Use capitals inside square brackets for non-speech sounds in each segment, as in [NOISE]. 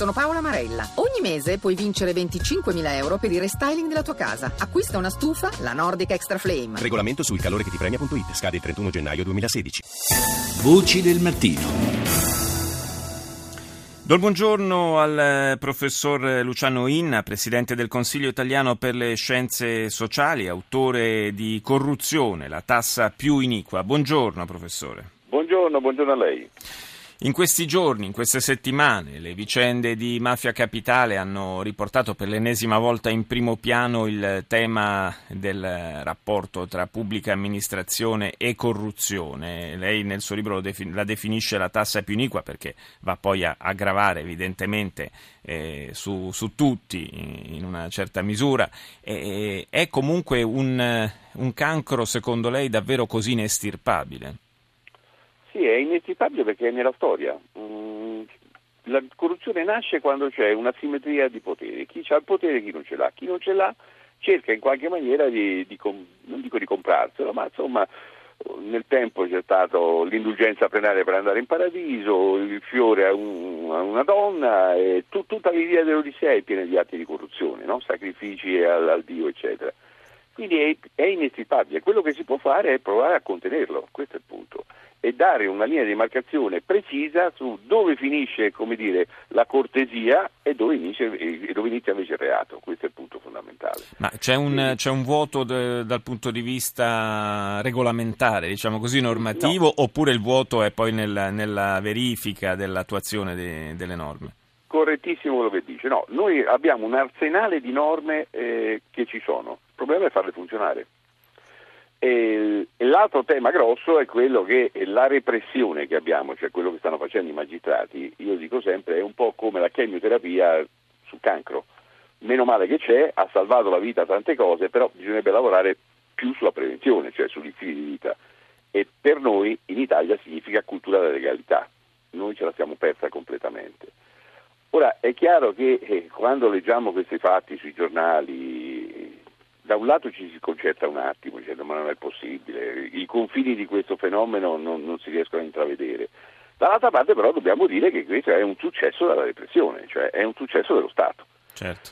Sono Paola Marella. Ogni mese puoi vincere 25.000 euro per il restyling della tua casa. Acquista una stufa, la Nordic Extra Flame. Regolamento sul calore che ti premia.it. Scade il 31 gennaio 2016. Voci del mattino. Do il buongiorno al eh, professor Luciano Inna, presidente del Consiglio italiano per le scienze sociali, autore di Corruzione, la tassa più iniqua. Buongiorno professore. Buongiorno, buongiorno a lei. In questi giorni, in queste settimane, le vicende di Mafia Capitale hanno riportato per l'ennesima volta in primo piano il tema del rapporto tra pubblica amministrazione e corruzione. Lei nel suo libro la definisce la tassa più iniqua perché va poi a aggravare evidentemente eh, su, su, tutti in una certa misura. E, è comunque un, un cancro, secondo lei, davvero così inestirpabile? Sì, è inestirpabile perché è nella storia. Mm, la corruzione nasce quando c'è una simmetria di potere, chi ha il potere e chi non ce l'ha. Chi non ce l'ha cerca in qualche maniera di, di non dico di comprarselo, ma insomma nel tempo c'è stata l'indulgenza plenaria per andare in paradiso, il fiore a, un, a una donna, e tu, tutta l'idea dell'Odissea è piena di atti di corruzione, no? sacrifici al, al, Dio, eccetera. Quindi è, inestirpabile. Quello che si può fare è provare a contenerlo, questo è il punto e dare una linea di marcazione precisa su dove finisce dire, la cortesia e dove, inizia, e dove, inizia, invece il reato. Questo è il punto fondamentale. Ma c'è un, c'è un vuoto de, dal punto di vista regolamentare, diciamo così, normativo, no. oppure il vuoto è poi nella, nella verifica dell'attuazione de, delle norme? Correttissimo quello che dice. No, noi abbiamo un arsenale di norme eh, che ci sono. Il problema è farle funzionare. E l'altro tema grosso è quello che la repressione che abbiamo, cioè quello che stanno facendo i magistrati, io dico sempre, è un po' come la chemioterapia sul cancro. Meno male che c'è, ha salvato la vita a tante cose, però bisognerebbe lavorare più sulla prevenzione, cioè sugli stili di vita. E per noi in Italia significa cultura della legalità. Noi ce la siamo persa completamente. Ora è chiaro che eh, quando leggiamo questi fatti sui giornali da un lato ci si concerta un attimo dicendo ma non è possibile, i confini di questo fenomeno non, non si riescono a intravedere. Dall'altra parte però dobbiamo dire che questo è un successo della repressione, cioè è un successo dello Stato. Certo.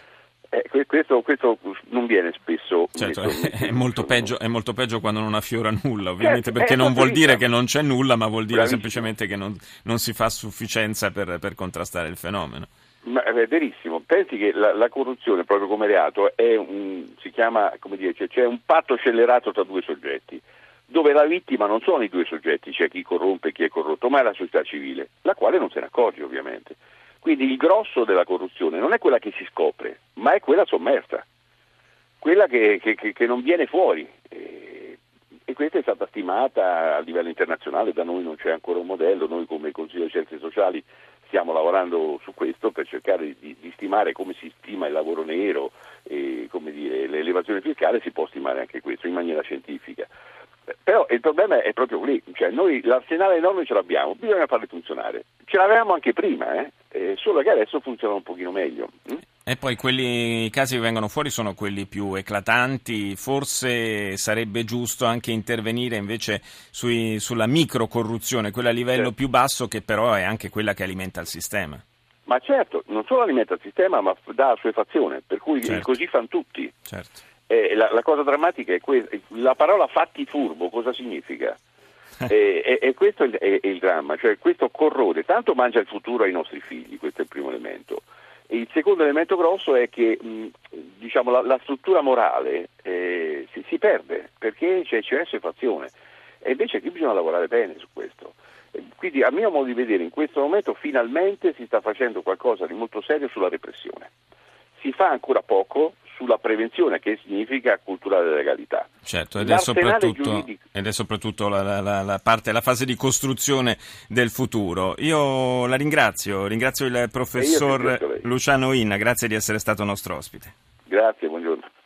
Eh, questo, questo, non viene spesso. Certo, messo, [LAUGHS] è, molto peggio, è, molto peggio, quando non affiora nulla, ovviamente, certo, perché non vuol dire che non c'è nulla, ma vuol dire Bravissimo. semplicemente che non, non, si fa sufficienza per, per contrastare il fenomeno. Ma è verissimo, pensi che la, la corruzione proprio come reato un, si chiama, come dire, cioè, c'è un patto scellerato tra due soggetti, dove la vittima non sono i due soggetti, cioè chi corrompe e chi è corrotto, ma è la società civile, la quale non se ne accorge ovviamente. Quindi il grosso della corruzione non è quella che si scopre, ma è quella sommersa, quella che, che, che non viene fuori. E, questa è stata stimata a livello internazionale, da noi non c'è ancora un modello, noi come Consiglio di Scienze Sociali stiamo lavorando su questo per cercare di, di stimare come si stima il lavoro nero e dire, l'elevazione fiscale, si può stimare anche questo in maniera scientifica. Però il problema è proprio lì, cioè noi l'arsenale di norme ce l'abbiamo, bisogna farle funzionare. Ce l'avevamo anche prima, eh? Eh, solo che adesso funzionano un pochino meglio. Hm? E poi quelli, i casi che vengono fuori sono quelli più eclatanti, forse sarebbe giusto anche intervenire invece sui, sulla microcorruzione, quella a livello certo. più basso che però è anche quella che alimenta il sistema. Ma certo, non solo alimenta il sistema ma dà assuefazione, per cui certo. così fanno tutti. Certo. Eh, la, la, cosa drammatica è questa, la parola fatti furbo cosa significa? e, e, e, questo è, è, è il dramma, cioè questo corrode, tanto mangia il futuro ai nostri figli, questo è il primo elemento. Il secondo elemento grosso è che mh, diciamo, la, la, struttura morale eh, si, si, perde perché c'è eccesso e e invece qui bisogna lavorare bene su questo. Quindi a mio modo di vedere in questo momento finalmente si sta facendo qualcosa di molto serio sulla repressione. Si fa ancora poco sulla prevenzione, che significa cultura della legalità. Certo, ed è soprattutto, ed è soprattutto la, la, la, parte, la fase di costruzione del futuro. Io la ringrazio, ringrazio il professor Luciano Inna, grazie di essere stato nostro ospite. Grazie,